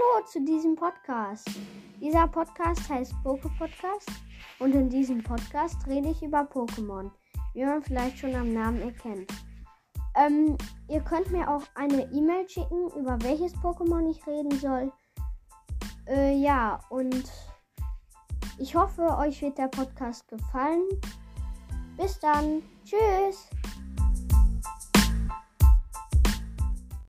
Hallo zu diesem Podcast. Dieser Podcast heißt Poke Podcast und in diesem Podcast rede ich über Pokémon, wie man vielleicht schon am Namen erkennt. Ähm, ihr könnt mir auch eine E-Mail schicken, über welches Pokémon ich reden soll. Äh, ja, und ich hoffe, euch wird der Podcast gefallen. Bis dann. Tschüss.